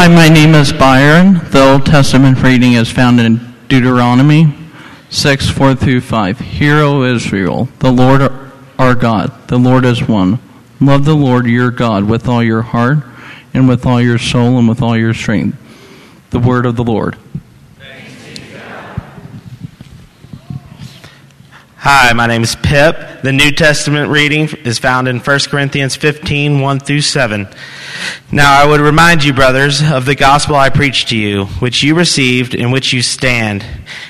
Hi, my name is Byron. The Old Testament reading is found in Deuteronomy 6 4 through 5. Hear, O Israel, the Lord our God, the Lord is one. Love the Lord your God with all your heart, and with all your soul, and with all your strength. The word of the Lord. Hi, my name is Pip. The New Testament reading is found in 1 Corinthians 15, 1 through 7. Now I would remind you, brothers, of the gospel I preached to you, which you received, in which you stand,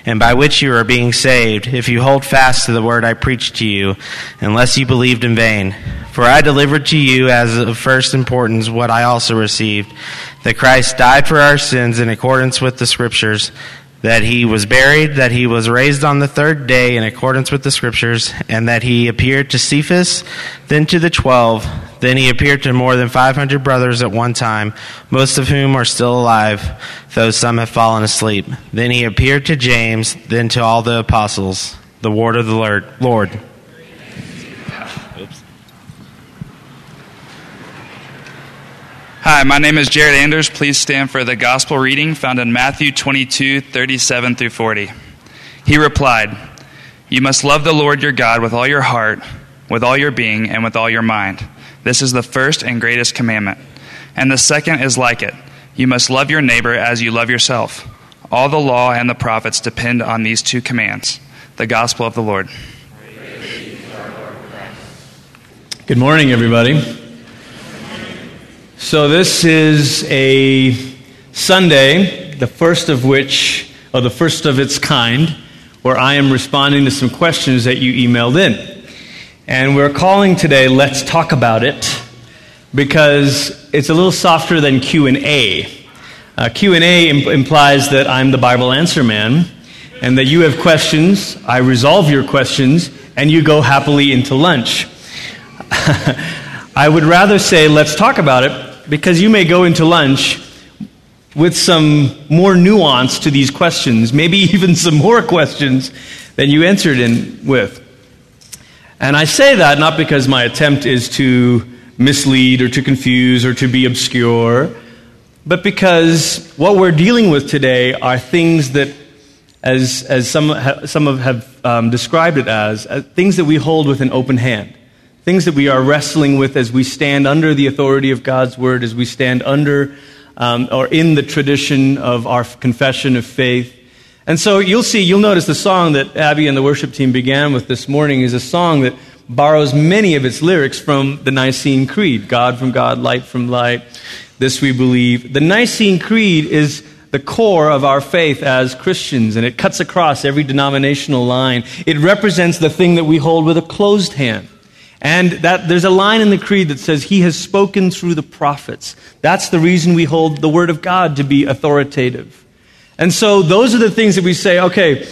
and by which you are being saved, if you hold fast to the word I preached to you, unless you believed in vain. For I delivered to you as of first importance what I also received, that Christ died for our sins in accordance with the scriptures, that he was buried, that he was raised on the third day in accordance with the scriptures, and that he appeared to Cephas, then to the twelve. Then he appeared to more than 500 brothers at one time, most of whom are still alive, though some have fallen asleep. Then he appeared to James, then to all the apostles. The word of the Lord. Hi, my name is Jared Anders. Please stand for the gospel reading found in Matthew 22, 37 through 40. He replied, You must love the Lord your God with all your heart, with all your being, and with all your mind. This is the first and greatest commandment. And the second is like it You must love your neighbor as you love yourself. All the law and the prophets depend on these two commands. The gospel of the Lord. Good morning, everybody. So, this is a Sunday, the first of which, or the first of its kind, where I am responding to some questions that you emailed in. And we're calling today Let's Talk About It because it's a little softer than Q&A. Uh, Q&A Im- implies that I'm the Bible answer man and that you have questions, I resolve your questions, and you go happily into lunch. I would rather say, let's talk about it, because you may go into lunch with some more nuance to these questions, maybe even some more questions than you entered in with. And I say that not because my attempt is to mislead or to confuse or to be obscure, but because what we're dealing with today are things that, as, as some, some have um, described it as, as, things that we hold with an open hand things that we are wrestling with as we stand under the authority of God's word, as we stand under um, or in the tradition of our confession of faith. And so you'll see, you'll notice the song that Abby and the worship team began with this morning is a song that borrows many of its lyrics from the Nicene Creed God from God, light from light, this we believe. The Nicene Creed is the core of our faith as Christians, and it cuts across every denominational line. It represents the thing that we hold with a closed hand. And that there's a line in the creed that says, He has spoken through the prophets. That's the reason we hold the Word of God to be authoritative. And so those are the things that we say, okay,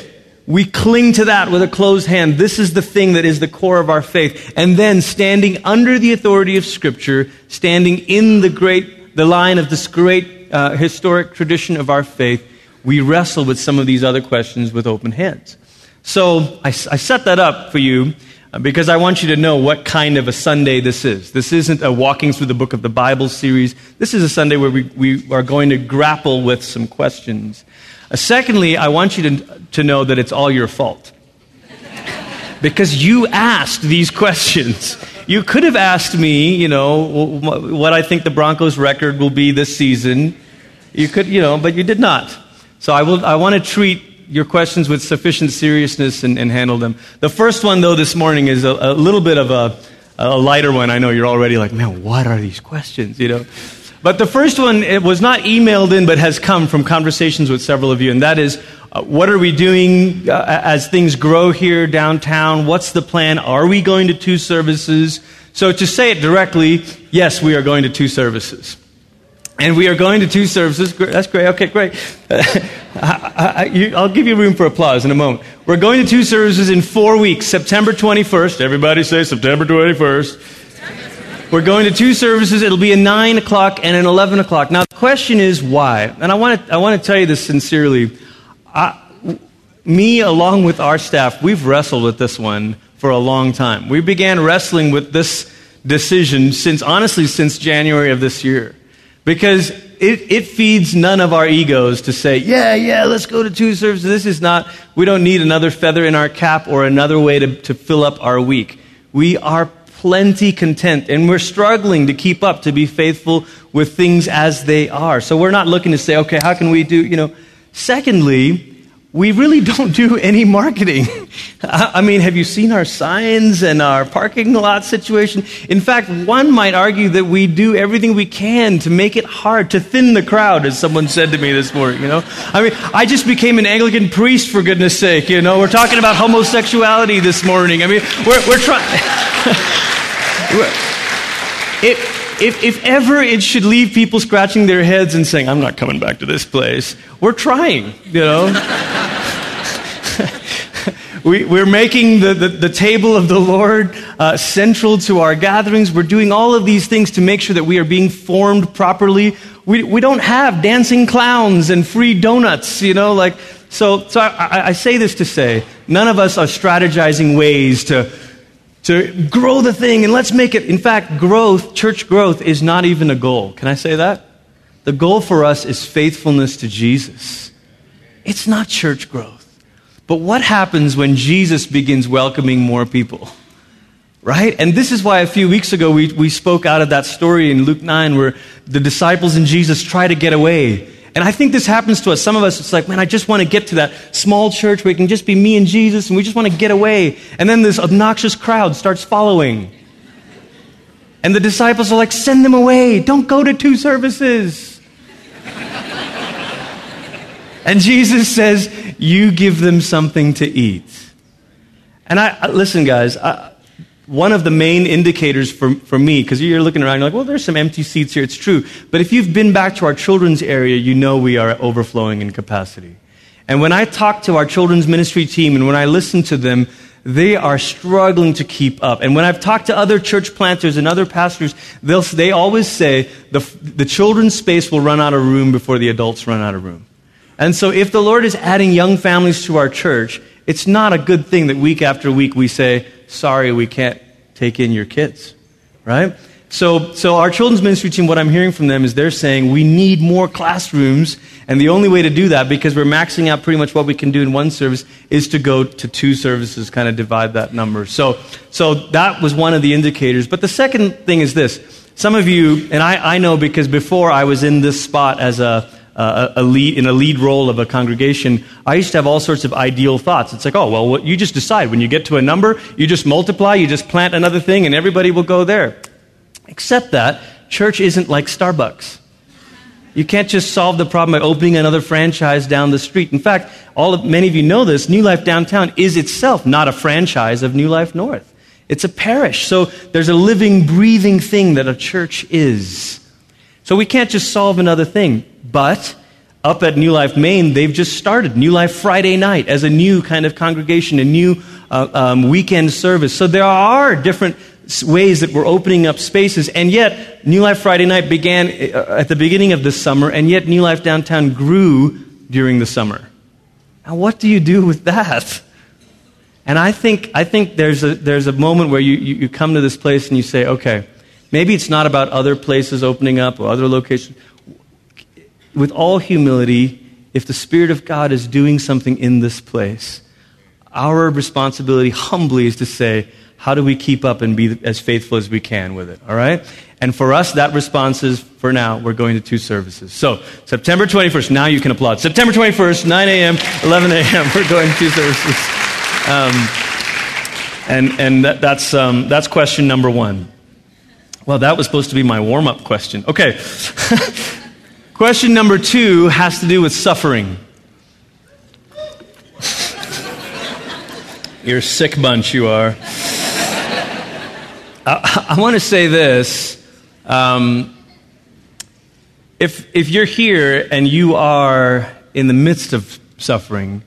we cling to that with a closed hand. This is the thing that is the core of our faith. And then standing under the authority of Scripture, standing in the great, the line of this great uh, historic tradition of our faith, we wrestle with some of these other questions with open hands. So I, I set that up for you because I want you to know what kind of a Sunday this is. This isn't a walking through the book of the Bible series. This is a Sunday where we, we are going to grapple with some questions. Uh, secondly, I want you to, to know that it's all your fault. because you asked these questions. You could have asked me, you know, what I think the Broncos record will be this season. You could, you know, but you did not. So I, will, I want to treat your questions with sufficient seriousness and, and handle them. The first one, though, this morning is a, a little bit of a, a lighter one. I know you're already like, man, what are these questions? You know. But the first one, it was not emailed in, but has come from conversations with several of you, and that is, uh, what are we doing uh, as things grow here downtown? What's the plan? Are we going to two services? So to say it directly, yes, we are going to two services. And we are going to two services. That's great. Okay, great. I'll give you room for applause in a moment. We're going to two services in four weeks, September 21st. Everybody say September 21st. We're going to two services. It'll be a 9 o'clock and an 11 o'clock. Now, the question is why? And I want to, I tell you this sincerely. I, me, along with our staff, we've wrestled with this one for a long time. We began wrestling with this decision since, honestly, since January of this year Because it, it feeds none of our egos to say, yeah, yeah, let's go to two services. This is not, we don't need another feather in our cap or another way to, to fill up our week. We are plenty content and we're struggling to keep up, to be faithful with things as they are. So we're not looking to say, okay, how can we do, you know. Secondly, we really don't do any marketing. I mean, have you seen our signs and our parking lot situation? In fact, one might argue that we do everything we can to make it hard, to thin the crowd, as someone said to me this morning, you know? I mean, I just became an Anglican priest, for goodness sake, you know? We're talking about homosexuality this morning. I mean, we're, we're trying. if, if, if ever it should leave people scratching their heads and saying, I'm not coming back to this place, we're trying, you know? We, are making the, the, the, table of the Lord uh, central to our gatherings. We're doing all of these things to make sure that we are being formed properly. We, we don't have dancing clowns and free donuts, you know, like, so, so I, I say this to say, none of us are strategizing ways to, to grow the thing and let's make it. In fact, growth, church growth, is not even a goal. Can I say that? The goal for us is faithfulness to Jesus. It's not church growth. But what happens when Jesus begins welcoming more people? Right? And this is why a few weeks ago we, we spoke out of that story in Luke 9 where the disciples and Jesus try to get away. And I think this happens to us. Some of us, it's like, man, I just want to get to that small church where it can just be me and Jesus and we just want to get away. And then this obnoxious crowd starts following. And the disciples are like, send them away. Don't go to two services. And Jesus says, you give them something to eat. And I, listen, guys, I, one of the main indicators for, for me, because you're looking around, you're like, well, there's some empty seats here. It's true. But if you've been back to our children's area, you know we are overflowing in capacity. And when I talk to our children's ministry team and when I listen to them, they are struggling to keep up. And when I've talked to other church planters and other pastors, they always say the, the children's space will run out of room before the adults run out of room. And so, if the Lord is adding young families to our church, it's not a good thing that week after week we say, sorry, we can't take in your kids, right? So, so our children's ministry team, what I'm hearing from them is they're saying we need more classrooms, and the only way to do that, because we're maxing out pretty much what we can do in one service, is to go to two services, kind of divide that number. So, so that was one of the indicators. But the second thing is this. Some of you, and I, I know because before I was in this spot as a uh, a lead, in a lead role of a congregation, I used to have all sorts of ideal thoughts. It's like, oh, well, what, you just decide. When you get to a number, you just multiply, you just plant another thing, and everybody will go there. Except that church isn't like Starbucks. You can't just solve the problem by opening another franchise down the street. In fact, all of, many of you know this, New Life Downtown is itself not a franchise of New Life North. It's a parish. So there's a living, breathing thing that a church is. So we can't just solve another thing. But up at New Life Main, they've just started New Life Friday night as a new kind of congregation, a new uh, um, weekend service. So there are different ways that we're opening up spaces. And yet, New Life Friday night began uh, at the beginning of the summer, and yet New Life Downtown grew during the summer. Now, what do you do with that? And I think, I think there's, a, there's a moment where you, you, you come to this place and you say, okay, Maybe it's not about other places opening up or other locations. With all humility, if the Spirit of God is doing something in this place, our responsibility humbly is to say, how do we keep up and be as faithful as we can with it? All right? And for us, that response is, for now, we're going to two services. So, September 21st, now you can applaud. September 21st, 9 a.m., 11 a.m., we're going to two services. Um, and and that, that's, um, that's question number one. Well, that was supposed to be my warm up question. Okay. question number two has to do with suffering. You're a sick bunch, you are. I, I want to say this. Um, if, if you're here and you are in the midst of suffering,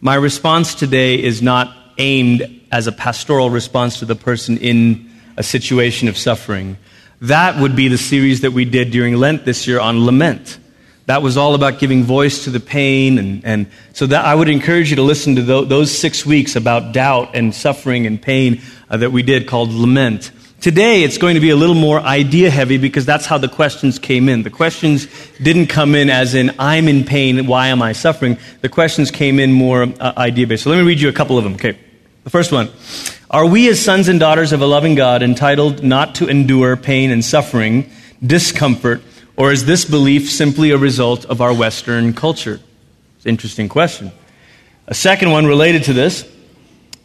my response today is not aimed as a pastoral response to the person in a situation of suffering. That would be the series that we did during Lent this year on lament. That was all about giving voice to the pain. And, and so that I would encourage you to listen to those six weeks about doubt and suffering and pain uh, that we did called Lament. Today, it's going to be a little more idea heavy because that's how the questions came in. The questions didn't come in as in, I'm in pain, why am I suffering? The questions came in more uh, idea based. So let me read you a couple of them. Okay. The first one Are we, as sons and daughters of a loving God, entitled not to endure pain and suffering, discomfort, or is this belief simply a result of our Western culture? It's an interesting question. A second one related to this.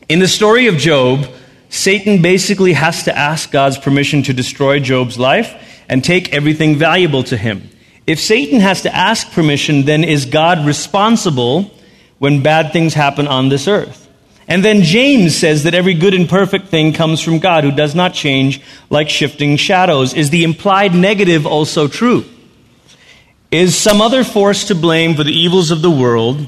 In the story of Job, Satan basically has to ask God's permission to destroy Job's life and take everything valuable to him. If Satan has to ask permission, then is God responsible when bad things happen on this earth? And then James says that every good and perfect thing comes from God who does not change like shifting shadows. Is the implied negative also true? Is some other force to blame for the evils of the world?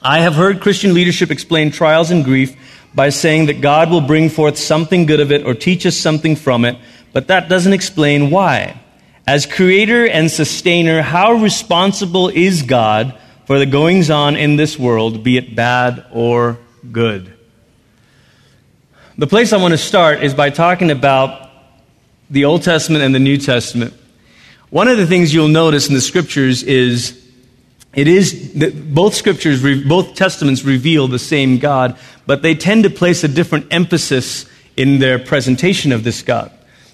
I have heard Christian leadership explain trials and grief by saying that God will bring forth something good of it or teach us something from it, but that doesn't explain why. As creator and sustainer, how responsible is God for the goings on in this world, be it bad or good? The place I want to start is by talking about the Old Testament and the New Testament. One of the things you'll notice in the scriptures is it is that both scriptures, both testaments reveal the same God, but they tend to place a different emphasis in their presentation of this God.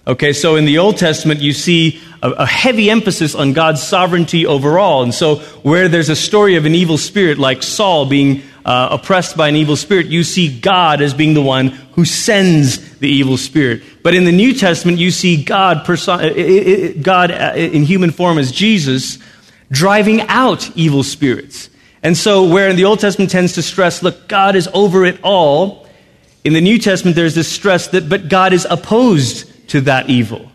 Okay, so in the Old Testament, you see a, a, heavy emphasis on God's sovereignty overall. And so, where there's a story of an evil spirit like Saul being uh, oppressed by an evil spirit, you see God as being the one who sends the evil spirit. But in the New Testament, you see God, God uh, in human form as Jesus driving out evil spirits. And so, where in the Old Testament tends to stress, look, God is over it all, in the New Testament there's this stress that, but God is opposed to that evil.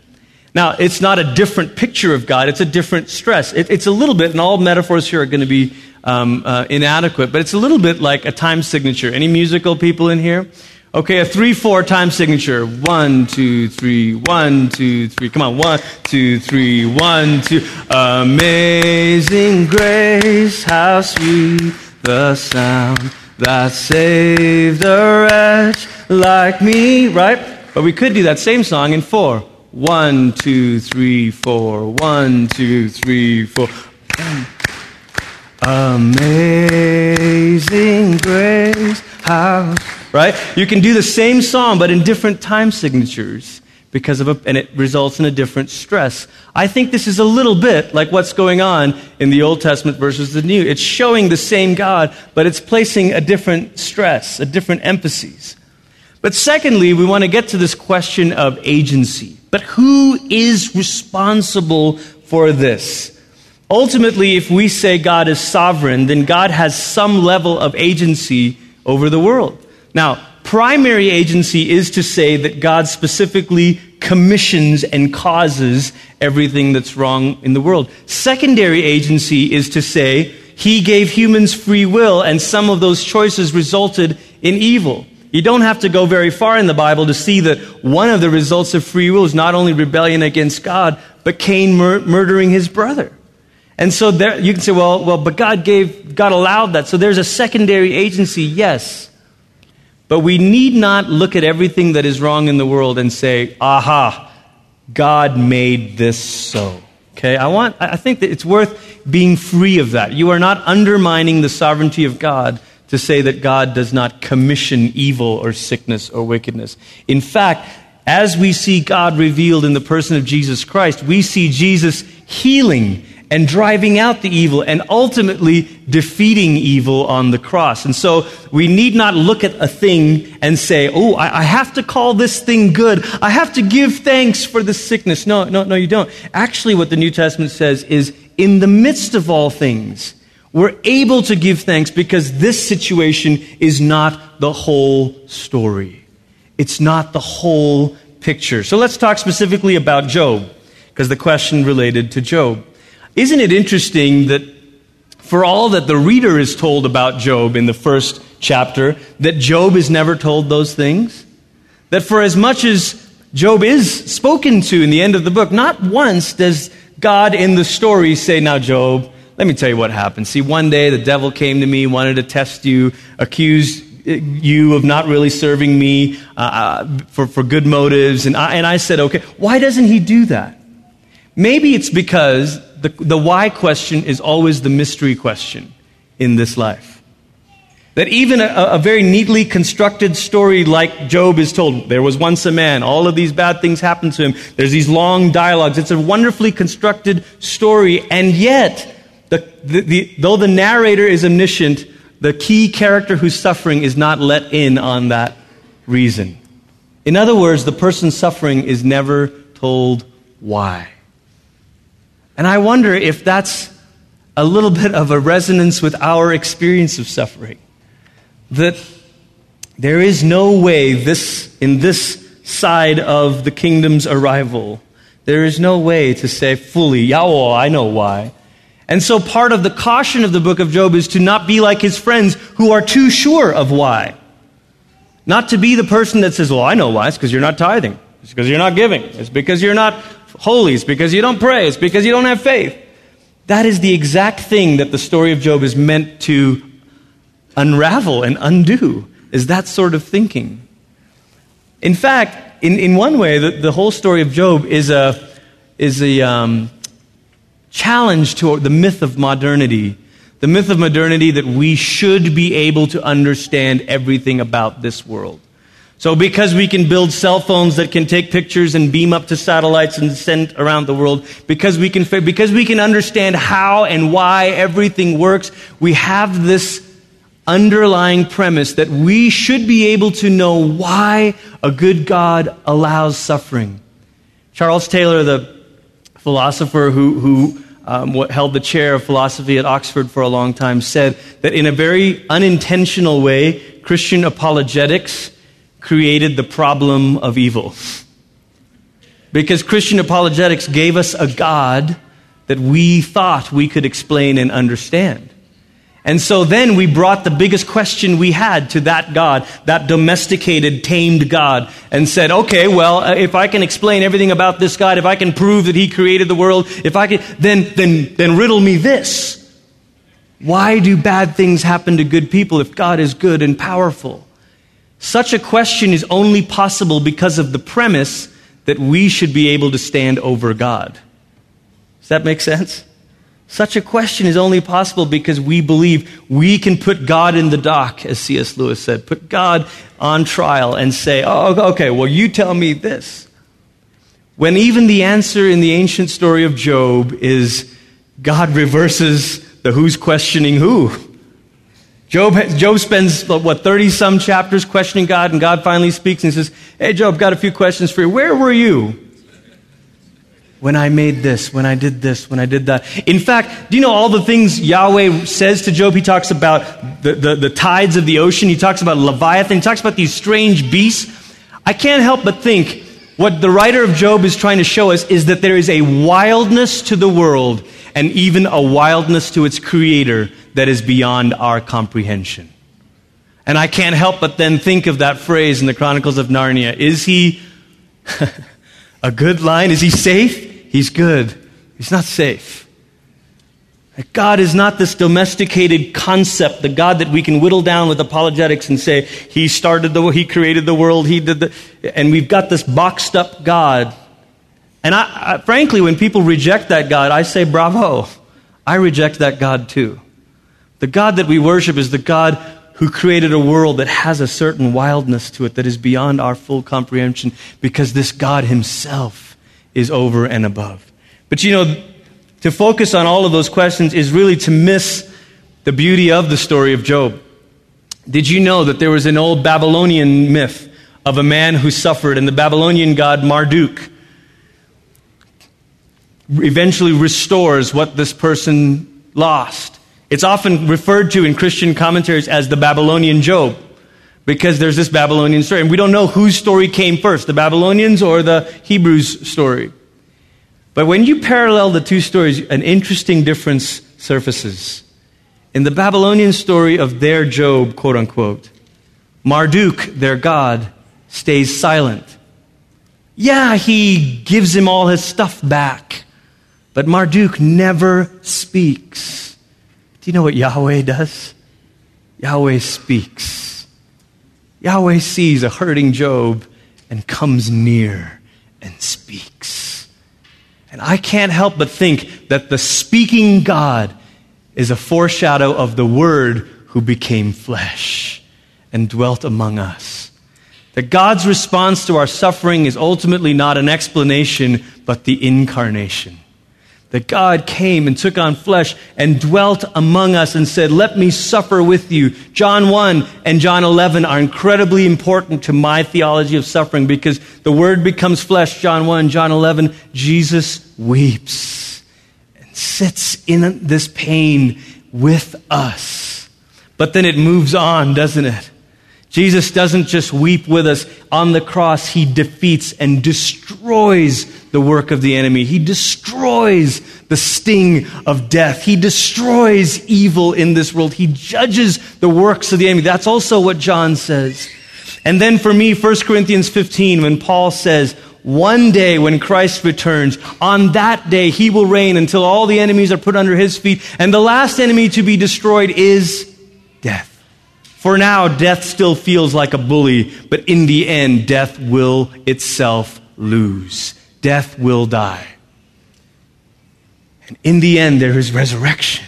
Now, it's not a different picture of God, it's a different stress. It, it's a little bit, and all metaphors here are going to be um, uh, inadequate, but it's a little bit like a time signature. Any musical people in here? Okay, a three four time signature. One, two, three, one, two, three. Come on, one, two, three, one, two. Amazing grace, how sweet the sound that saved a wretch like me. Right? But we could do that same song in four. One, two, three, four. One, two, three, four. Amazing grace, how right? You can do the same song, but in different time signatures because of a, and it results in a different stress. I think this is a little bit like what's going on in the Old Testament versus the New. It's showing the same God, but it's placing a different stress, a different emphasis. But secondly, we want to get to this question of agency. But who is responsible for this? Ultimately, if we say God is sovereign, then God has some level of agency over the world. Now, primary agency is to say that God specifically commissions and causes everything that's wrong in the world. Secondary agency is to say he gave humans free will and some of those choices resulted in evil. You don't have to go very far in the Bible to see that one of the results of free will is not only rebellion against God, but Cain mur- murdering his brother. And so there, you can say, well, well, but God gave, God allowed that. So there's a secondary agency, yes. But we need not look at everything that is wrong in the world and say, aha, God made this so. Okay, I want I think that it's worth being free of that. You are not undermining the sovereignty of God to say that God does not commission evil or sickness or wickedness. In fact, as we see God revealed in the person of Jesus Christ, we see Jesus healing and driving out the evil and ultimately defeating evil on the cross. And so we need not look at a thing and say, oh, I, I, have to call this thing good. I have to give thanks for the sickness. No, no, no, you don't. Actually, what the New Testament says is in the midst of all things, we're able to give thanks because this situation is not the whole story. It's not the whole picture. So let's talk specifically about Job, because the question related to Job. Isn't it interesting that for all that the reader is told about Job in the first chapter, that Job is never told those things? That for as much as Job is spoken to in the end of the book, not once does God in the story say, Now, Job, let me tell you what happened. See, one day the devil came to me, wanted to test you, accused you of not really serving me uh, uh, for, for good motives. And I, and I said, okay, why doesn't he do that? Maybe it's because the, the why question is always the mystery question in this life. That even a, a, very neatly constructed story like Job is told, there was once a man, all of these bad things happened to him, there's these long dialogues, it's a wonderfully constructed story, and yet, the, the, the, though the narrator is omniscient, the key character who's suffering is not let in on that reason. In other words, the person suffering is never told why. And I wonder if that's a little bit of a resonance with our experience of suffering that there is no way this, in this side of the kingdom's arrival, there is no way to say fully, Yahweh, I know why. And so part of the caution of the book of Job is to not be like his friends who are too sure of why. Not to be the person that says, Well, I know why. It's because you're not tithing. It's because you're not giving. It's because you're not holy. It's because you don't pray. It's because you don't have faith. That is the exact thing that the story of Job is meant to unravel and undo is that sort of thinking. In fact, in, in one way, the, the whole story of Job is a, is a um, challenge to the myth of modernity. The myth of modernity that we should be able to understand everything about this world. So, because we can build cell phones that can take pictures and beam up to satellites and send around the world, because we can, because we can understand how and why everything works, we have this underlying premise that we should be able to know why a good God allows suffering. Charles Taylor, the philosopher who, who um, held the chair of philosophy at Oxford for a long time, said that in a very unintentional way, Christian apologetics created the problem of evil. Because Christian apologetics gave us a God that we thought we could explain and understand. And so then we brought the biggest question we had to that God, that domesticated, tamed God, and said, okay, well, uh, if I can explain everything about this God, if I can prove that He created the world, if I can, then, then, then riddle me this. Why do bad things happen to good people if God is good and powerful? Such a question is only possible because of the premise that we should be able to stand over God. Does that make sense? Such a question is only possible because we believe we can put God in the dock, as C.S. Lewis said, put God on trial and say, oh, okay, well, you tell me this. When even the answer in the ancient story of Job is God reverses the who's questioning who. Job, Job spends, what, 30 some chapters questioning God, and God finally speaks and says, Hey, Job, got a few questions for you. Where were you? when I made this, when I did this, when I did that. In fact, do you know all the things Yahweh says to Job? He talks about the, the, the, tides of the ocean, he talks about Leviathan, he talks about these strange beasts. I can't help but think what the writer of Job is trying to show us is that there is a wildness to the world and even a wildness to its creator that is beyond our comprehension. And I can't help but then think of that phrase in the Chronicles of Narnia. Is he a good line? Is he safe? He's good. He's not safe. God is not this domesticated concept, the God that we can whittle down with apologetics and say, He started the, He created the world, He did the, and we've got this boxed up God. And I, I, frankly, when people reject that God, I say, bravo. I reject that God too. The God that we worship is the God who created a world that has a certain wildness to it that is beyond our full comprehension because this God Himself is over and above. But you know, to focus on all of those questions is really to miss the beauty of the story of Job. Did you know that there was an old Babylonian myth of a man who suffered, and the Babylonian god Marduk eventually restores what this person lost? It's often referred to in Christian commentaries as the Babylonian Job because there's this Babylonian story. And we don't know whose story came first, the Babylonians or the Hebrews' story. But when you parallel the two stories, an interesting difference surfaces. In the Babylonian story of their Job, quote unquote, Marduk, their god, stays silent. Yeah, he gives him all his stuff back, but Marduk never speaks. Do you know what Yahweh does? Yahweh speaks. Yahweh sees a hurting Job and comes near and speaks. And I can't help but think that the speaking God is a foreshadow of the Word who became flesh and dwelt among us. That God's response to our suffering is ultimately not an explanation, but the incarnation that God came and took on flesh and dwelt among us and said, Let me suffer with you. John 1 and John 11 are incredibly important to my theology of suffering because the Word becomes flesh, John 1, John 11. Jesus weeps and sits in this pain with us. But then it moves on, doesn't it? Jesus doesn't just weep with us. On the cross, he defeats and destroys the work of the enemy. He destroys the sting of death. He destroys evil in this world. He judges the works of the enemy. That's also what John says. And then for me, 1 Corinthians 15, when Paul says, one day when Christ returns, on that day he will reign until all the enemies are put under his feet. And the last enemy to be destroyed is. For now, death still feels like a bully, but in the end, death will itself lose. Death will die. And in the end, there is resurrection.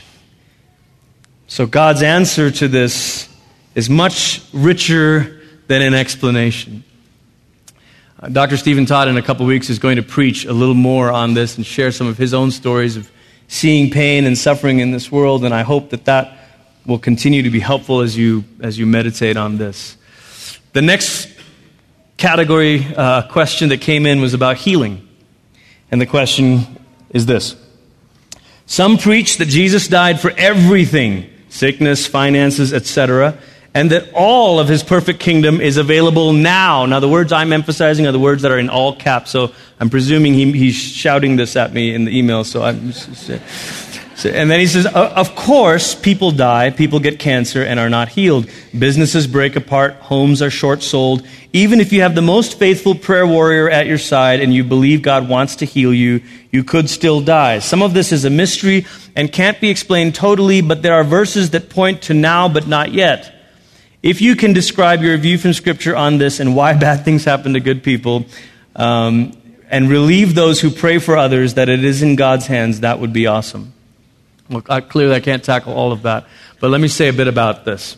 So God's answer to this is much richer than an explanation. Uh, Dr. Stephen Todd, in a couple weeks, is going to preach a little more on this and share some of his own stories of seeing pain and suffering in this world, and I hope that that will continue to be helpful as you, as you meditate on this. The next category uh, question that came in was about healing. And the question is this Some preach that Jesus died for everything sickness, finances, etc., and that all of his perfect kingdom is available now. Now, the words I'm emphasizing are the words that are in all caps, so I'm presuming he, he's shouting this at me in the email, so I'm. And then he says, Of course, people die, people get cancer and are not healed. Businesses break apart, homes are short sold. Even if you have the most faithful prayer warrior at your side and you believe God wants to heal you, you could still die. Some of this is a mystery and can't be explained totally, but there are verses that point to now but not yet. If you can describe your view from Scripture on this and why bad things happen to good people, um, and relieve those who pray for others that it is in God's hands, that would be awesome. Well, I, clearly, I can't tackle all of that, but let me say a bit about this.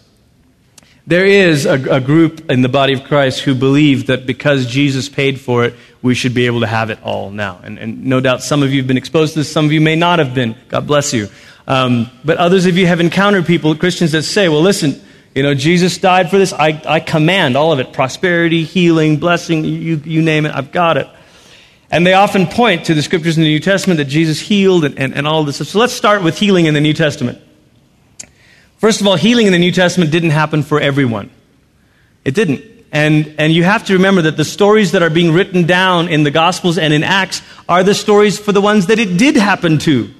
There is a, a, group in the body of Christ who believe that because Jesus paid for it, we should be able to have it all now. And, and no doubt some of you have been exposed to this, some of you may not have been. God bless you. Um, but others of you have encountered people, Christians, that say, well, listen, you know, Jesus died for this. I, I command all of it prosperity, healing, blessing, you, you name it, I've got it. And they often point to the scriptures in the New Testament that Jesus healed and, and, and all this stuff. So let's start with healing in the New Testament. First of all, healing in the New Testament didn't happen for everyone. It didn't. And, and you have to remember that the stories that are being written down in the Gospels and in Acts are the stories for the ones that it did happen to.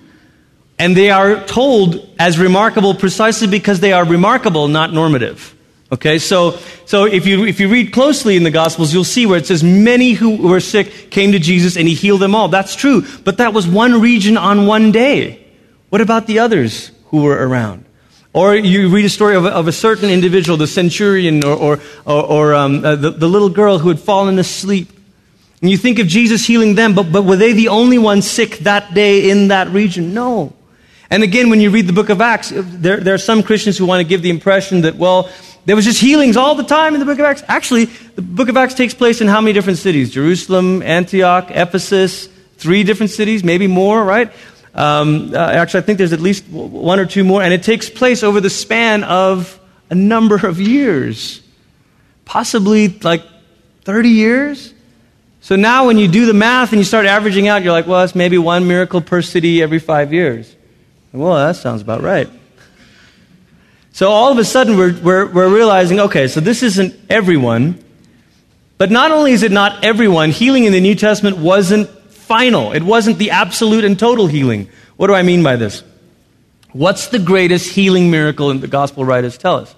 And they are told as remarkable precisely because they are remarkable, not normative. Okay, so, so if, you, if you read closely in the Gospels, you'll see where it says, Many who were sick came to Jesus and he healed them all. That's true, but that was one region on one day. What about the others who were around? Or you read a story of a, of a certain individual, the centurion, or, or, or, or um, uh, the, the little girl who had fallen asleep. And you think of Jesus healing them, but, but were they the only ones sick that day in that region? No. And again, when you read the book of Acts, there, there are some Christians who want to give the impression that, well, there was just healings all the time in the book of Acts. Actually, the book of Acts takes place in how many different cities? Jerusalem, Antioch, Ephesus, three different cities, maybe more, right? Um, uh, actually, I think there's at least one or two more, and it takes place over the span of a number of years, possibly like 30 years. So now, when you do the math and you start averaging out, you're like, well, that's maybe one miracle per city every five years. Well, that sounds about right. So all of a sudden, we're, we're, we're realizing okay, so this isn't everyone. But not only is it not everyone, healing in the New Testament wasn't final, it wasn't the absolute and total healing. What do I mean by this? What's the greatest healing miracle the gospel writers tell us?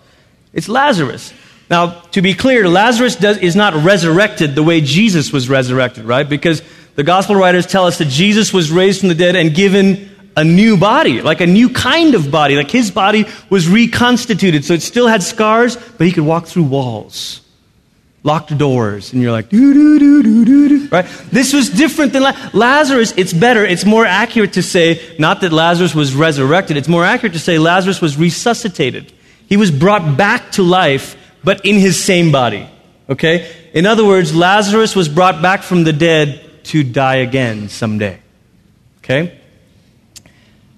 It's Lazarus. Now, to be clear, Lazarus does, is not resurrected the way Jesus was resurrected, right? Because the gospel writers tell us that Jesus was raised from the dead and given a new body, like a new kind of body. Like his body was reconstituted, so it still had scars, but he could walk through walls. locked doors, and you're like, doo doo doo doo doo doo. Right? This was different than La- Lazarus. It's better. It's more accurate to say not that Lazarus was resurrected. It's more accurate to say Lazarus was resuscitated. He was brought back to life, but in his same body. Okay? In other words, Lazarus was brought back from the dead to die again someday. Okay?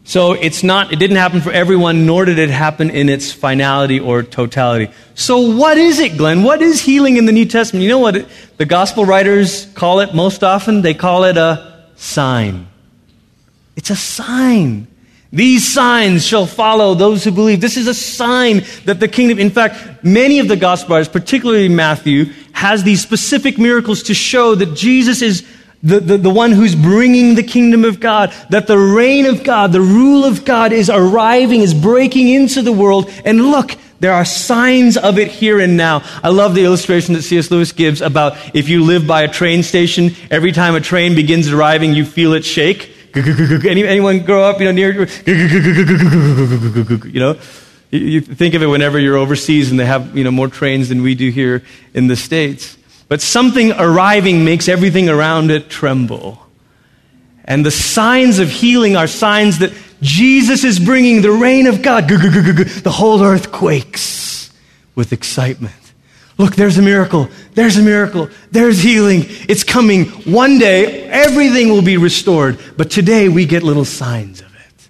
So it's not, it didn't happen for everyone, nor did it happen in its finality or totality. So what is it, Glenn? What is healing in the New Testament? You know what the gospel writers call it most often? They call it a sign. It's a sign. These signs shall follow those who believe. This is a sign that the kingdom, in fact, many of the gospel writers, particularly Matthew, has these specific miracles to show that Jesus is the, the, the one who's bringing the kingdom of God, that the reign of God, the rule of God is arriving, is breaking into the world. And look, there are signs of it here and now. I love the illustration that C.S. Lewis gives about if you live by a train station, every time a train begins arriving, you feel it shake. Anyone grow up, you know, near, you know? You think of it whenever you're overseas and they have, you know, more trains than we do here in the States. But something arriving makes everything around it tremble. And the signs of healing are signs that Jesus is bringing the reign of God. The whole earth quakes with excitement. Look, there's a miracle. There's a miracle. There's healing. It's coming. One day, everything will be restored. But today, we get little signs of it.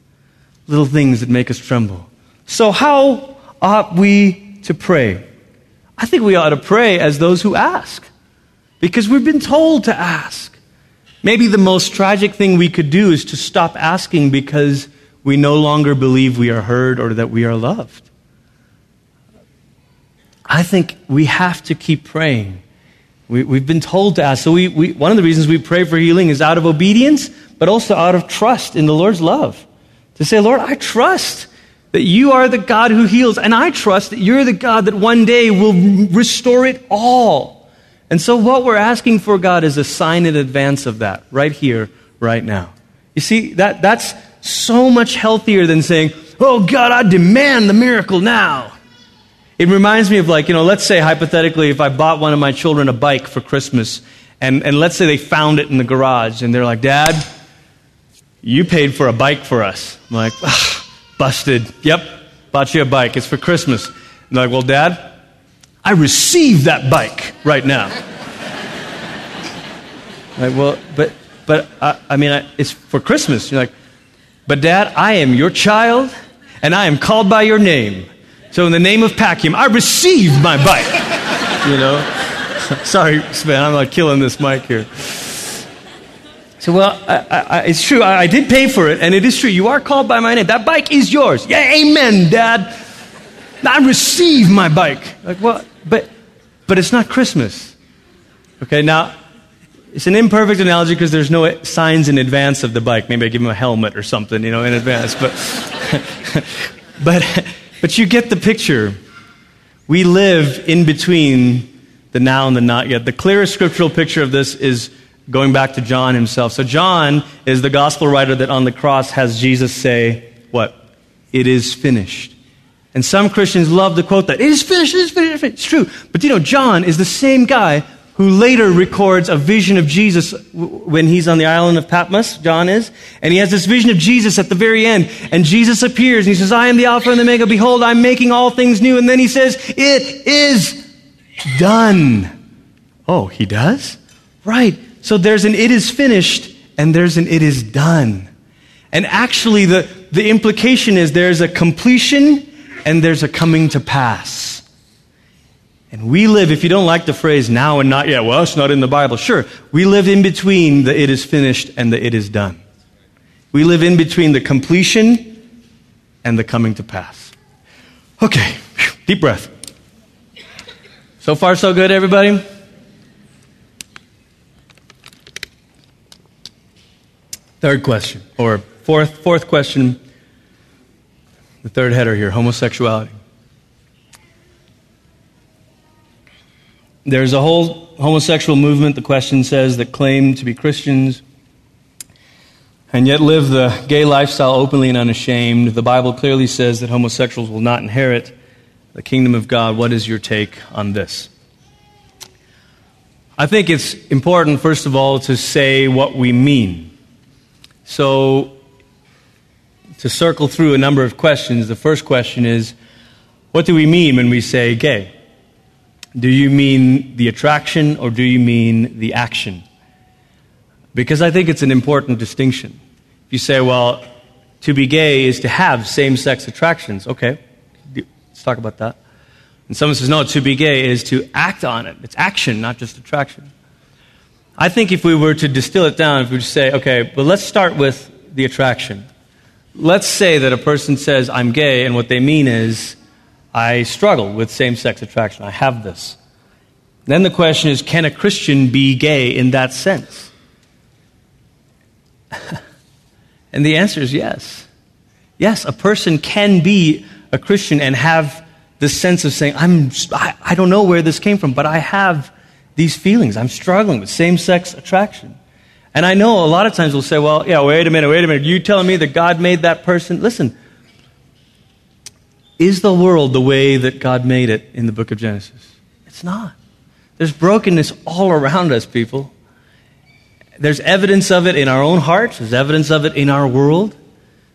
Little things that make us tremble. So, how ought we to pray? I think we ought to pray as those who ask because we've been told to ask. Maybe the most tragic thing we could do is to stop asking because we no longer believe we are heard or that we are loved. I think we have to keep praying. We, have been told to ask. So, we, we, one of the reasons we pray for healing is out of obedience, but also out of trust in the Lord's love. To say, Lord, I trust that you are the God who heals, and I trust that you're the God that one day will restore it all. And so, what we're asking for, God, is a sign in advance of that, right here, right now. You see, that, that's so much healthier than saying, Oh, God, I demand the miracle now. It reminds me of, like, you know, let's say hypothetically, if I bought one of my children a bike for Christmas, and, and let's say they found it in the garage, and they're like, Dad, you paid for a bike for us. I'm like, busted. Yep, bought you a bike. It's for Christmas. And they're like, Well, Dad, I receive that bike right now. like, well, but, but I, I mean, I, it's for Christmas. You're like, but Dad, I am your child, and I am called by your name. So in the name of Packiam, I receive my bike. you know? Sorry, Sven, I'm like killing this mic here. So, well, I, I, it's true. I, I did pay for it, and it is true. You are called by my name. That bike is yours. Yeah, amen, Dad. I receive my bike. Like, well, but, but it's not Christmas. Okay, now, it's an imperfect analogy because there's no signs in advance of the bike. Maybe I give him a helmet or something, you know, in advance. But, but, but you get the picture. We live in between the now and the not yet. The clearest scriptural picture of this is going back to John himself. So, John is the gospel writer that on the cross has Jesus say, What? It is finished. And some Christians love to quote that. It is finished, it is finished, it's true. But you know, John is the same guy who later records a vision of Jesus when he's on the island of Patmos, John is. And he has this vision of Jesus at the very end. And Jesus appears and he says, I am the Alpha and the Omega. Behold, I'm making all things new. And then he says, It is done. Oh, he does? Right. So there's an it is finished and there's an it is done. And actually, the, the implication is there's a completion and there's a coming to pass. And we live, if you don't like the phrase now and not yet, well, it's not in the Bible. Sure, we live in between the it is finished and the it is done. We live in between the completion and the coming to pass. Okay, deep breath. So far, so good, everybody? Third question, or fourth, fourth question the third header here homosexuality. There's a whole homosexual movement, the question says, that claim to be Christians and yet live the gay lifestyle openly and unashamed. The Bible clearly says that homosexuals will not inherit the kingdom of God. What is your take on this? I think it's important, first of all, to say what we mean. So, to circle through a number of questions, the first question is what do we mean when we say gay? Do you mean the attraction or do you mean the action? Because I think it's an important distinction. If you say, well, to be gay is to have same sex attractions, okay, let's talk about that. And someone says, no, to be gay is to act on it. It's action, not just attraction. I think if we were to distill it down, if we to say, okay, but let's start with the attraction. Let's say that a person says, I'm gay, and what they mean is, I struggle with same sex attraction. I have this. Then the question is can a Christian be gay in that sense? and the answer is yes. Yes, a person can be a Christian and have this sense of saying, I'm, I, I don't know where this came from, but I have these feelings. I'm struggling with same sex attraction. And I know a lot of times we'll say, well, yeah, wait a minute, wait a minute. You telling me that God made that person? Listen, is the world the way that God made it in the book of Genesis? It's not. There's brokenness all around us, people. There's evidence of it in our own hearts, there's evidence of it in our world.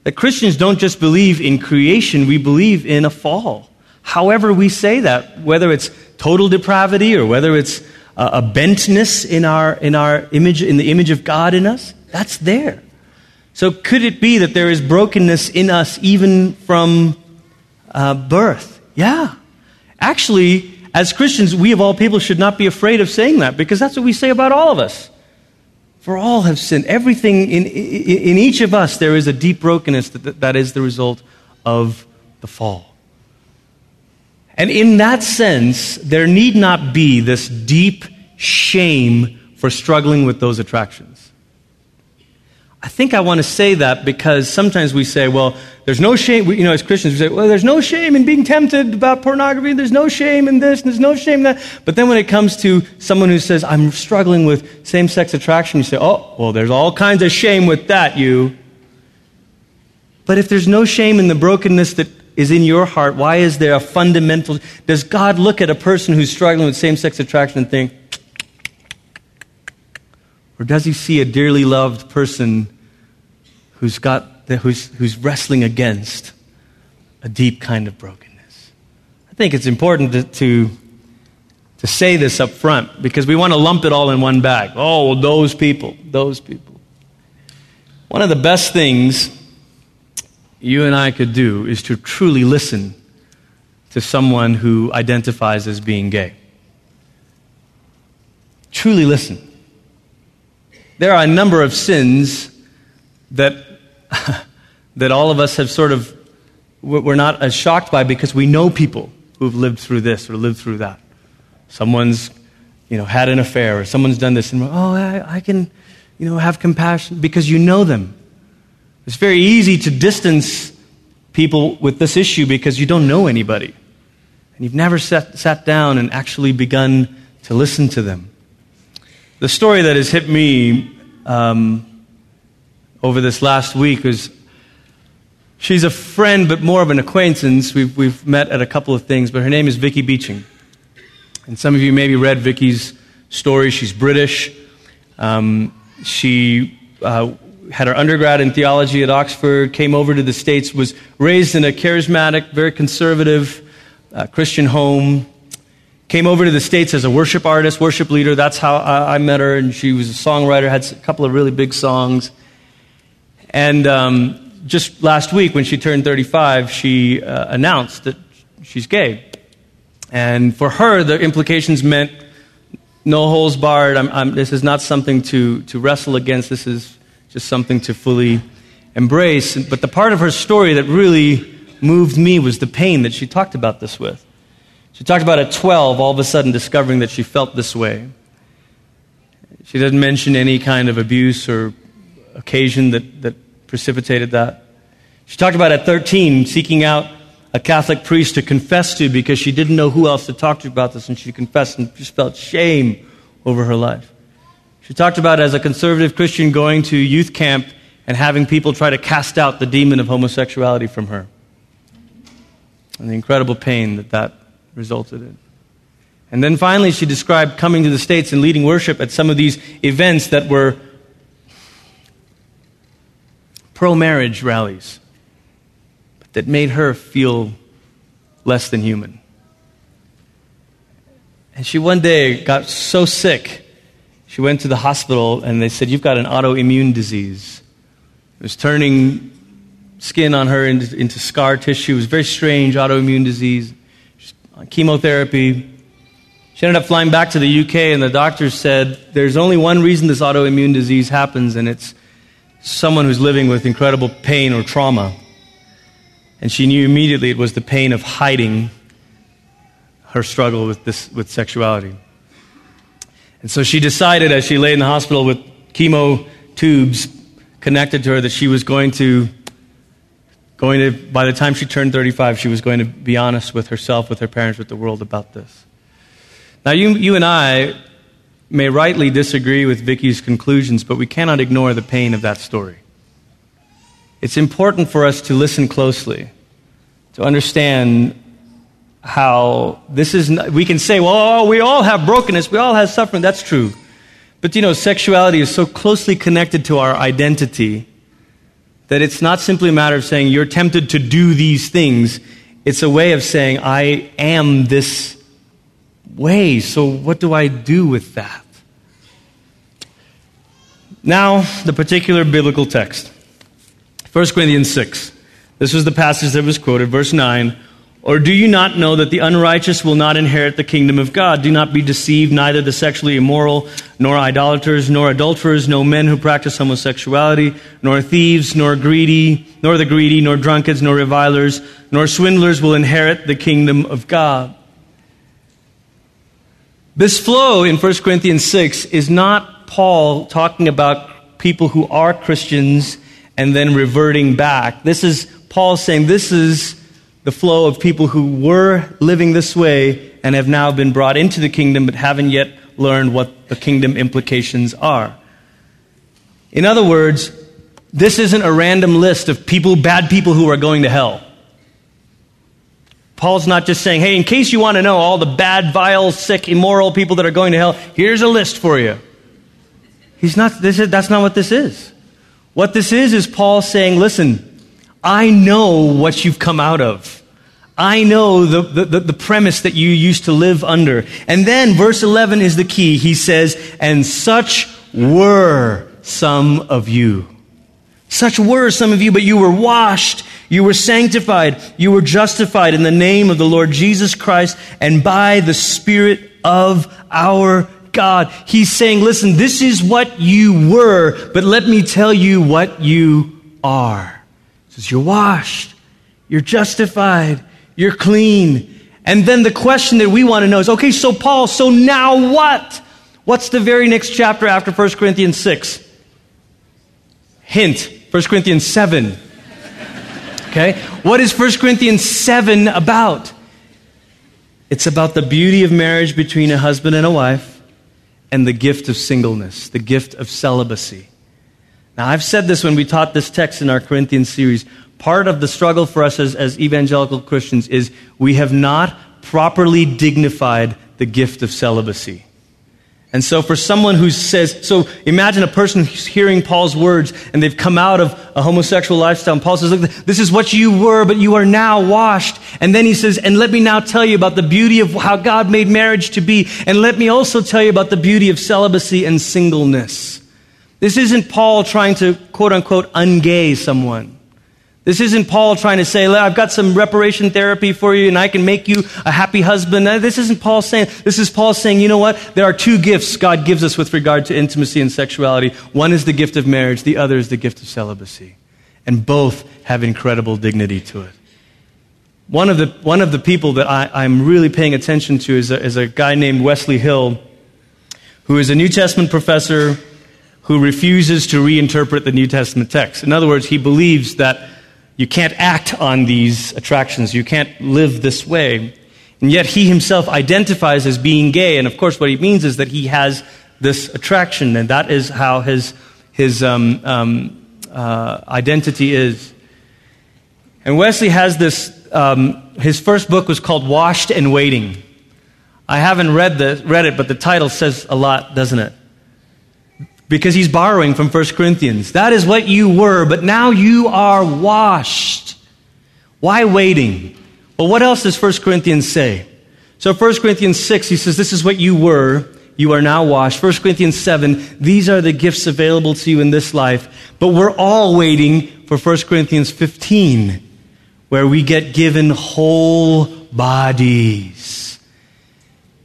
That Christians don't just believe in creation, we believe in a fall. However, we say that, whether it's total depravity or whether it's a bentness in our, in our image, in the image of God in us, that's there. So could it be that there is brokenness in us even from uh, birth. Yeah. Actually, as Christians, we of all people should not be afraid of saying that because that's what we say about all of us. For all have sinned. Everything in, in, in each of us, there is a deep brokenness that, that is the result of the fall. And in that sense, there need not be this deep shame for struggling with those attractions. I think I want to say that because sometimes we say, well, there's no shame, you know, as Christians, we say, well, there's no shame in being tempted about pornography, there's no shame in this, there's no shame in that. But then when it comes to someone who says, I'm struggling with same sex attraction, you say, oh, well, there's all kinds of shame with that, you. But if there's no shame in the brokenness that is in your heart, why is there a fundamental. Does God look at a person who's struggling with same sex attraction and think, or does he see a dearly loved person who's, got who's, who's wrestling against a deep kind of brokenness? I think it's important to, to, to say this up front because we want to lump it all in one bag. Oh, well, those people, those people. One of the best things you and I could do is to truly listen to someone who identifies as being gay. Truly listen. There are a number of sins that, that all of us have sort of, we're not as shocked by because we know people who've lived through this or lived through that. Someone's, you know, had an affair or someone's done this and, oh, I, I can, you know, have compassion because you know them. It's very easy to distance people with this issue because you don't know anybody. And you've never sat, sat down and actually begun to listen to them. The story that has hit me um, over this last week is she's a friend, but more of an acquaintance. We've, we've met at a couple of things, but her name is Vicky Beeching. And some of you maybe read Vicky's story. She's British. Um, she uh, had her undergrad in theology at Oxford, came over to the States, was raised in a charismatic, very conservative uh, Christian home. Came over to the States as a worship artist, worship leader. That's how I, I met her, and she was a songwriter, had a couple of really big songs. And um, just last week, when she turned 35, she uh, announced that she's gay. And for her, the implications meant no holes barred. I'm, I'm, this is not something to, to wrestle against. This is just something to fully embrace. But the part of her story that really moved me was the pain that she talked about this with. She talked about at 12, all of a sudden discovering that she felt this way. She doesn't mention any kind of abuse or occasion that, that precipitated that. She talked about at 13 seeking out a Catholic priest to confess to because she didn't know who else to talk to about this, and she confessed and just felt shame over her life. She talked about as a conservative Christian going to youth camp and having people try to cast out the demon of homosexuality from her. And the incredible pain that that resulted in. And then finally, she described coming to the States and leading worship at some of these events that were pro marriage rallies, but that made her feel less than human. And she one day got so sick, she went to the hospital and they said, You've got an autoimmune disease. It was turning skin on her into, into scar tissue. It was very strange autoimmune disease. Chemotherapy. She ended up flying back to the UK, and the doctors said there's only one reason this autoimmune disease happens, and it's someone who's living with incredible pain or trauma. And she knew immediately it was the pain of hiding her struggle with, this, with sexuality. And so she decided, as she lay in the hospital with chemo tubes connected to her, that she was going to, going to, by the time she turned 35, she was going to be honest with herself, with her parents, with the world about this. Now, you, you and I may rightly disagree with Vicky's conclusions, but we cannot ignore the pain of that story. It's important for us to listen closely, to understand how this is. Not, we can say, well, oh, we all have brokenness, we all have suffering. That's true. But you know, sexuality is so closely connected to our identity that it's not simply a matter of saying you're tempted to do these things. It's a way of saying, I am this way. So, what do I do with that? Now, the particular biblical text 1 Corinthians 6. This was the passage that was quoted, verse 9. Or do you not know that the unrighteous will not inherit the kingdom of God? Do not be deceived, neither the sexually immoral, nor idolaters, nor adulterers, no men who practice homosexuality, nor thieves, nor greedy, nor the greedy, nor drunkards, nor revilers, nor swindlers will inherit the kingdom of God. This flow in 1 Corinthians 6 is not Paul talking about people who are Christians and then reverting back. This is Paul saying this is the flow of people who were living this way and have now been brought into the kingdom but haven't yet learned what the kingdom implications are. In other words, this isn't a random list of people, bad people who are going to hell. Paul's not just saying, hey, in case you want to know all the bad, vile, sick, immoral people that are going to hell, here's a list for you. He's not, this is, that's not what this is. What this is, is Paul saying, listen, I know what you've come out of. I know the, the, the, premise that you used to live under. And then verse 11 is the key. He says, and such were some of you. Such were some of you, but you were washed you were sanctified. You were justified in the name of the Lord Jesus Christ and by the Spirit of our God. He's saying, listen, this is what you were, but let me tell you what you are. Says, you're washed. You're justified. You're clean. And then the question that we want to know is, okay, so Paul, so now what? What's the very next chapter after 1 Corinthians 6? Hint, 1 Corinthians 7. Okay? What is 1 Corinthians 7 about? It's about the beauty of marriage between a husband and a wife and the gift of singleness, the gift of celibacy. Now, I've said this when we taught this text in our Corinthians series. Part of the struggle for us as, as evangelical Christians is we have not properly dignified the gift of celibacy. And so, for someone who says, so imagine a person who's hearing Paul's words and they've come out of a homosexual lifestyle. And Paul says, Look, this is what you were, but you are now washed. And then he says, And let me now tell you about the beauty of how God made marriage to be. And let me also tell you about the beauty of celibacy and singleness. This isn't Paul trying to, quote unquote, ungay someone. This isn't Paul trying to say, I've got some reparation therapy for you and I can make you a happy husband. This isn't Paul saying, this is Paul saying, you know what? There are two gifts God gives us with regard to intimacy and sexuality. One is the gift of marriage, the other is the gift of celibacy. And both have incredible dignity to it. One of the, one of the people that I, am really paying attention to is a, is a guy named Wesley Hill, who is a New Testament professor who refuses to reinterpret the New Testament text. In other words, he believes that you can't act on these attractions. You can't live this way. And yet he himself identifies as being gay. And of course, what he means is that he has this attraction, and that is how his, his um, um, uh, identity is. And Wesley has this, um, his first book was called Washed and Waiting. I haven't read, the, read it, but the title says a lot, doesn't it? Because he's borrowing from 1 Corinthians. That is what you were, but now you are washed. Why waiting? Well, what else does 1 Corinthians say? So 1 Corinthians 6, he says, This is what you were. You are now washed. 1 Corinthians 7, these are the gifts available to you in this life. But we're all waiting for 1 Corinthians 15, where we get given whole bodies.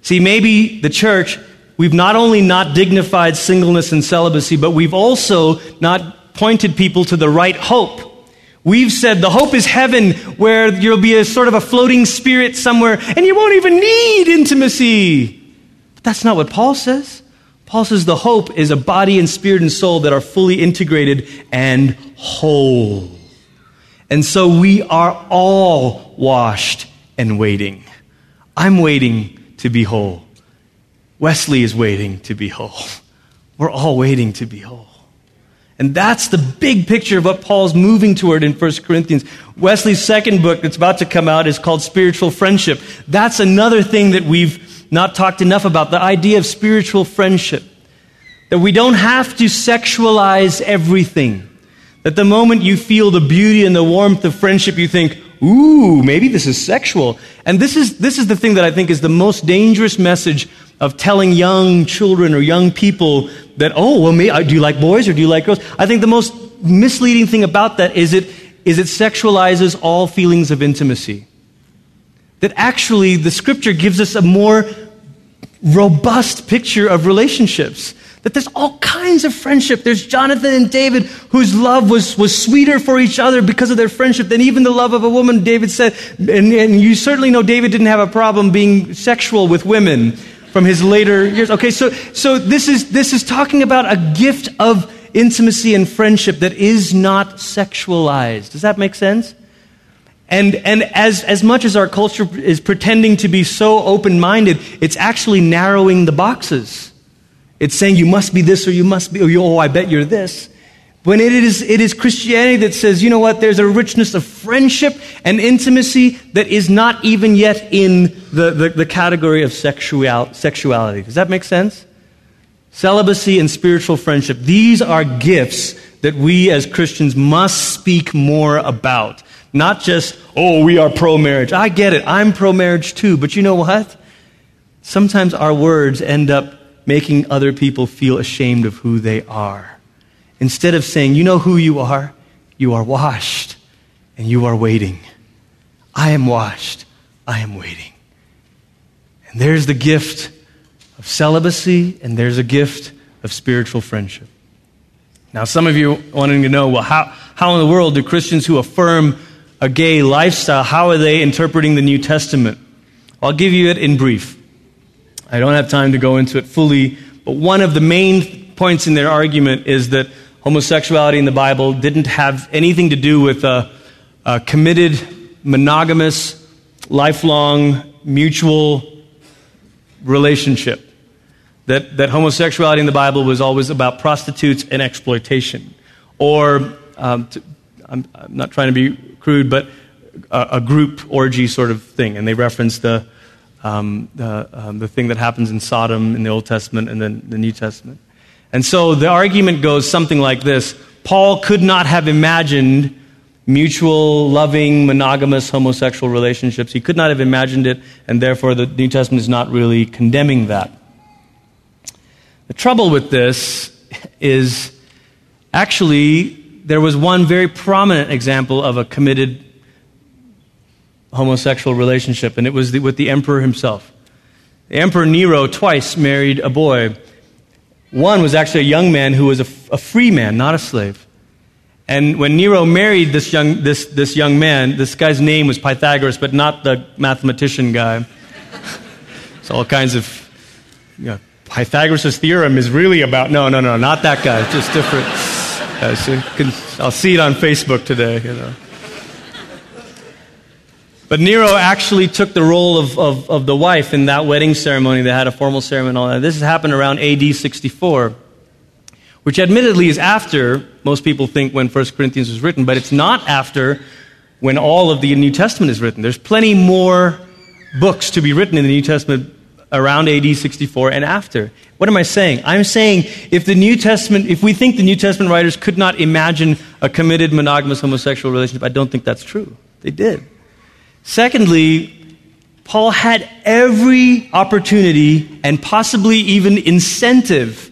See, maybe the church, we've not only not dignified singleness and celibacy, but we've also not pointed people to the right hope. We've said the hope is heaven, where you'll be a sort of a floating spirit somewhere, and you won't even need intimacy. But that's not what Paul says. Paul says the hope is a body and spirit and soul that are fully integrated and whole. And so we are all washed and waiting. I'm waiting to be whole. Wesley is waiting to be whole. We're all waiting to be whole. And that's the big picture of what Paul's moving toward in 1 Corinthians. Wesley's second book that's about to come out is called Spiritual Friendship. That's another thing that we've not talked enough about the idea of spiritual friendship. That we don't have to sexualize everything. That the moment you feel the beauty and the warmth of friendship, you think, ooh, maybe this is sexual. And this is, this is the thing that I think is the most dangerous message of telling young children or young people that, oh, well, me, uh, do you like boys or do you like girls? I think the most misleading thing about that is it, is it sexualizes all feelings of intimacy. That actually the scripture gives us a more robust picture of relationships. That there's all kinds of friendship. There's Jonathan and David, whose love was, was sweeter for each other because of their friendship than even the love of a woman, David said. And, and you certainly know David didn't have a problem being sexual with women from his later years. Okay, so, so this, is, this is talking about a gift of intimacy and friendship that is not sexualized. Does that make sense? And, and as, as much as our culture is pretending to be so open minded, it's actually narrowing the boxes. It's saying you must be this or you must be, oh, or oh, I bet you're this. When it is, it is Christianity that says, you know what, there's a richness of friendship and intimacy that is not even yet in the, the, the category of sexual, sexuality. Does that make sense? Celibacy and spiritual friendship. These are gifts that we as Christians must speak more about. Not just, oh, we are pro marriage. I get it. I'm pro marriage too. But you know what? Sometimes our words end up making other people feel ashamed of who they are. Instead of saying, You know who you are? You are washed and you are waiting. I am washed. I am waiting. And there's the gift of celibacy, and there's a gift of spiritual friendship. Now, some of you wanting to know, well, how, how in the world do Christians who affirm a gay lifestyle, how are they interpreting the New Testament? I'll give you it in brief. I don't have time to go into it fully, but one of the main points in their argument is that homosexuality in the Bible didn't have anything to do with a, a committed, monogamous, lifelong, mutual relationship. That, that homosexuality in the Bible was always about prostitutes and exploitation. Or, um, to, I'm, I'm, not trying to be crude, but a, a group orgy sort of thing. And they reference the, um, the, um, the thing that happens in Sodom in the Old Testament and then the New Testament. And so the argument goes something like this Paul could not have imagined mutual, loving, monogamous homosexual relationships. He could not have imagined it, and therefore the New Testament is not really condemning that. The trouble with this is actually there was one very prominent example of a committed homosexual relationship, and it was the, with the emperor himself. The emperor Nero twice married a boy. One was actually a young man who was a, a free man, not a slave. And when Nero married this young, this, this young man, this guy's name was Pythagoras, but not the mathematician guy. it's all kinds of, you know, Pythagoras' theorem is really about, no, no, no, not that guy, just different. So I'll see it on Facebook today, you know. But Nero actually took the role of, of, of, the wife in that wedding ceremony. They had a formal ceremony and all that. This happened around AD 64, which admittedly is after most people think when 1 Corinthians was written, but it's not after when all of the New Testament is written. There's plenty more books to be written in the New Testament around AD 64 and after. What am I saying? I'm saying if the New Testament, if we think the New Testament writers could not imagine a committed monogamous homosexual relationship, I don't think that's true. They did. Secondly, Paul had every opportunity and possibly even incentive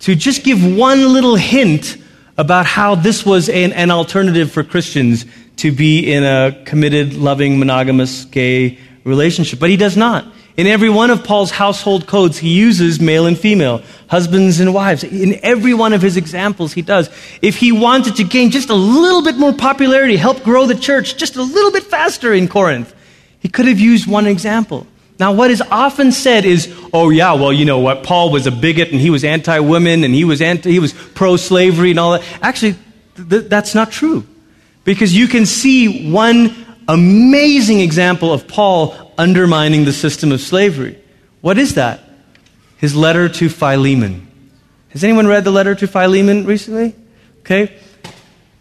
to just give one little hint about how this was an, an alternative for Christians to be in a committed, loving, monogamous, gay relationship. But he does not. In every one of Paul's household codes, he uses male and female, husbands and wives. In every one of his examples, he does. If he wanted to gain just a little bit more popularity, help grow the church just a little bit faster in Corinth, he could have used one example. Now, what is often said is, oh, yeah, well, you know what? Paul was a bigot and he was anti women and he was, anti, he was pro slavery and all that. Actually, th- that's not true. Because you can see one amazing example of Paul undermining the system of slavery. What is that? His letter to Philemon. Has anyone read the letter to Philemon recently? Okay.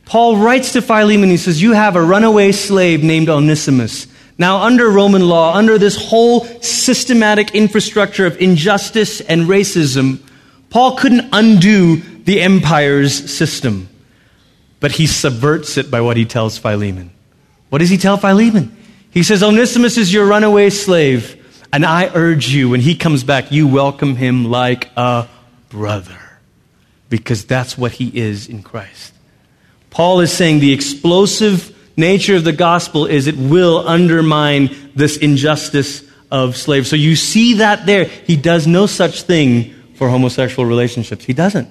Paul writes to Philemon, he says, You have a runaway slave named Onesimus. Now, under Roman law, under this whole systematic infrastructure of injustice and racism, Paul couldn't undo the empire's system. But he subverts it by what he tells Philemon. What does he tell Philemon? He says, Onesimus is your runaway slave, and I urge you, when he comes back, you welcome him like a brother, because that's what he is in Christ. Paul is saying the explosive nature of the gospel is it will undermine this injustice of slaves. So you see that there. He does no such thing for homosexual relationships. He doesn't.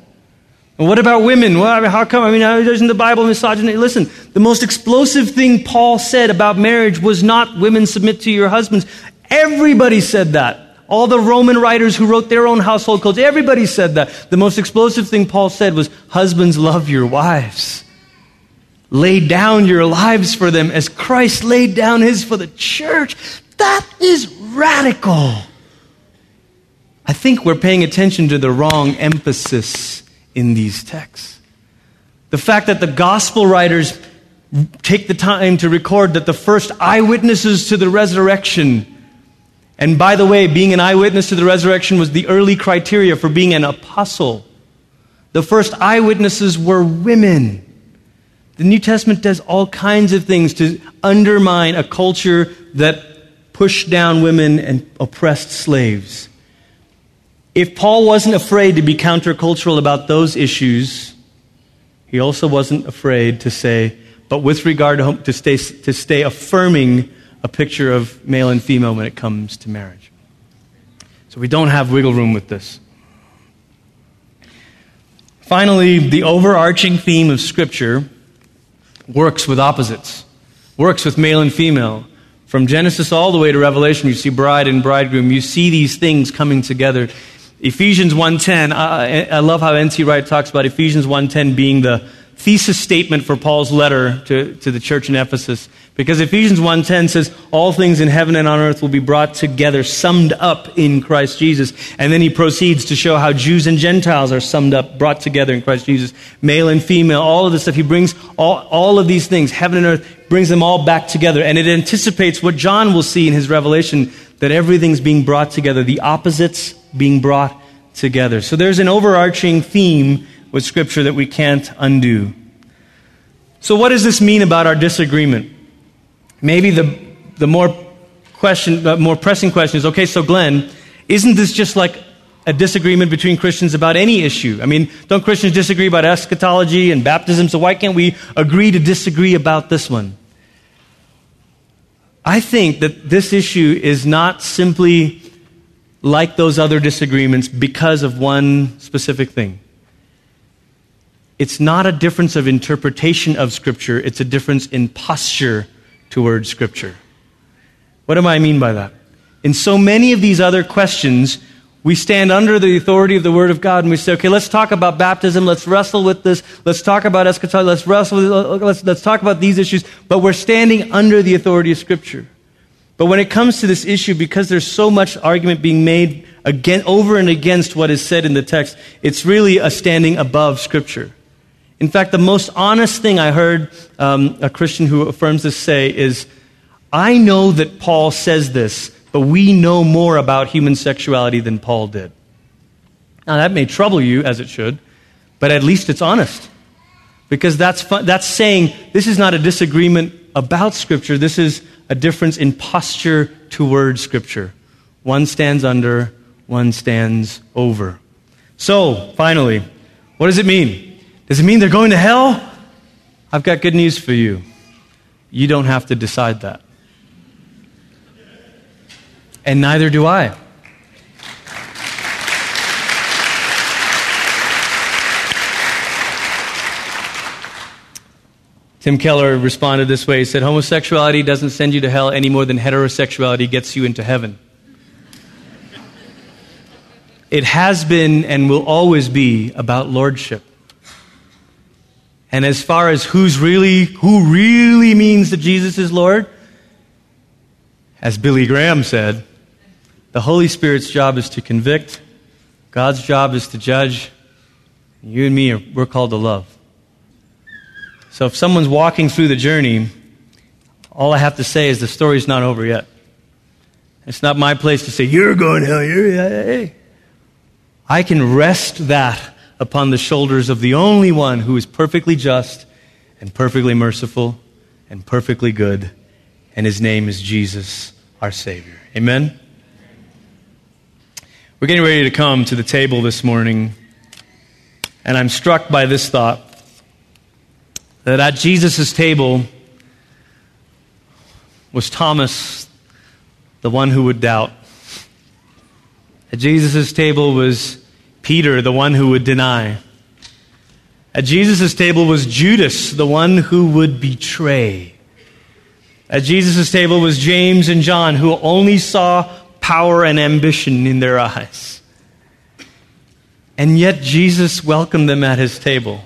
And what about women? Well, I mean, how come? I mean, isn't the Bible misogyny? Listen, the most explosive thing Paul said about marriage was not women submit to your husbands. Everybody said that. All the Roman writers who wrote their own household codes, everybody said that. The most explosive thing Paul said was, husbands, love your wives. Lay down your lives for them as Christ laid down his for the church. That is radical. I think we're paying attention to the wrong emphasis in these texts. The fact that the gospel writers take the time to record that the first eyewitnesses to the resurrection, and by the way, being an eyewitness to the resurrection was the early criteria for being an apostle. The first eyewitnesses were women. The New Testament does all kinds of things to undermine a culture that pushed down women and oppressed slaves. If Paul wasn't afraid to be countercultural about those issues, he also wasn't afraid to say, but with regard to, to, stay, to stay affirming a picture of male and female when it comes to marriage. So we don't have wiggle room with this. Finally, the overarching theme of Scripture works with opposites, works with male and female. From Genesis all the way to Revelation, you see bride and bridegroom. You see these things coming together. Ephesians 1.10, I, I love how N.T. Wright talks about Ephesians 1.10 being the thesis statement for Paul's letter to, to the church in Ephesus. Because Ephesians 1.10 says, all things in heaven and on earth will be brought together, summed up in Christ Jesus. And then he proceeds to show how Jews and Gentiles are summed up, brought together in Christ Jesus. Male and female, all of this stuff. He brings all, all of these things, heaven and earth, brings them all back together. And it anticipates what John will see in his revelation, that everything's being brought together. The opposites being brought together. So there's an overarching theme with Scripture that we can't undo. So, what does this mean about our disagreement? Maybe the, the more, question, the more pressing question is okay, so Glenn, isn't this just like a disagreement between Christians about any issue? I mean, don't Christians disagree about eschatology and baptism, so why can't we agree to disagree about this one? I think that this issue is not simply like those other disagreements because of one specific thing. It's not a difference of interpretation of Scripture, it's a difference in posture towards Scripture. What do I mean by that? In so many of these other questions, we stand under the authority of the Word of God and we say, okay, let's talk about baptism, let's wrestle with this, let's talk about eschatology, let's wrestle, let's, let's talk about these issues, but we're standing under the authority of Scripture. But when it comes to this issue, because there's so much argument being made again, over and against what is said in the text, it's really a standing above Scripture. In fact, the most honest thing I heard um, a Christian who affirms this say is, I know that Paul says this but we know more about human sexuality than Paul did. Now, that may trouble you, as it should, but at least it's honest. Because that's, fun, that's saying this is not a disagreement about Scripture, this is a difference in posture toward Scripture. One stands under, one stands over. So, finally, what does it mean? Does it mean they're going to hell? I've got good news for you. You don't have to decide that. And neither do I. Tim Keller responded this way. He said, Homosexuality doesn't send you to hell any more than heterosexuality gets you into heaven. it has been and will always be about lordship. And as far as who's really, who really means that Jesus is Lord, as Billy Graham said, the Holy Spirit's job is to convict, God's job is to judge. You and me, are, we're called to love. So if someone's walking through the journey, all I have to say is the story's not over yet. It's not my place to say, You're going to hell. You're. I can rest that upon the shoulders of the only one who is perfectly just and perfectly merciful and perfectly good, and his name is Jesus, our Savior. Amen? We're getting ready to come to the table this morning, and I'm struck by this thought that at Jesus' table was Thomas, the one who would doubt. At Jesus' table was Peter, the one who would deny. At Jesus' table was Judas, the one who would betray. At Jesus' table was James and John, who only saw power and ambition in their eyes. And yet Jesus welcomed them at his table.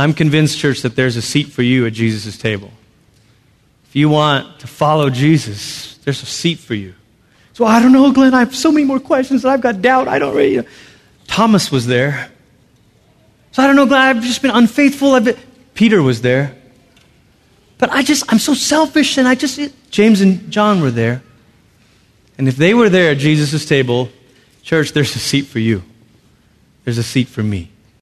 I'm convinced, church, that there's a seat for you at Jesus' table. If you want to follow Jesus, there's a seat for you. So I don't know, Glenn. I have so many more questions I've got doubt. I don't really. Know. Thomas was there. So I don't know, Glenn. I've just been unfaithful. I've been... Peter was there. But I just, I'm so selfish and I just, James and John were there. And if they were there at Jesus' table, church, there's a seat for you. There's a seat for me.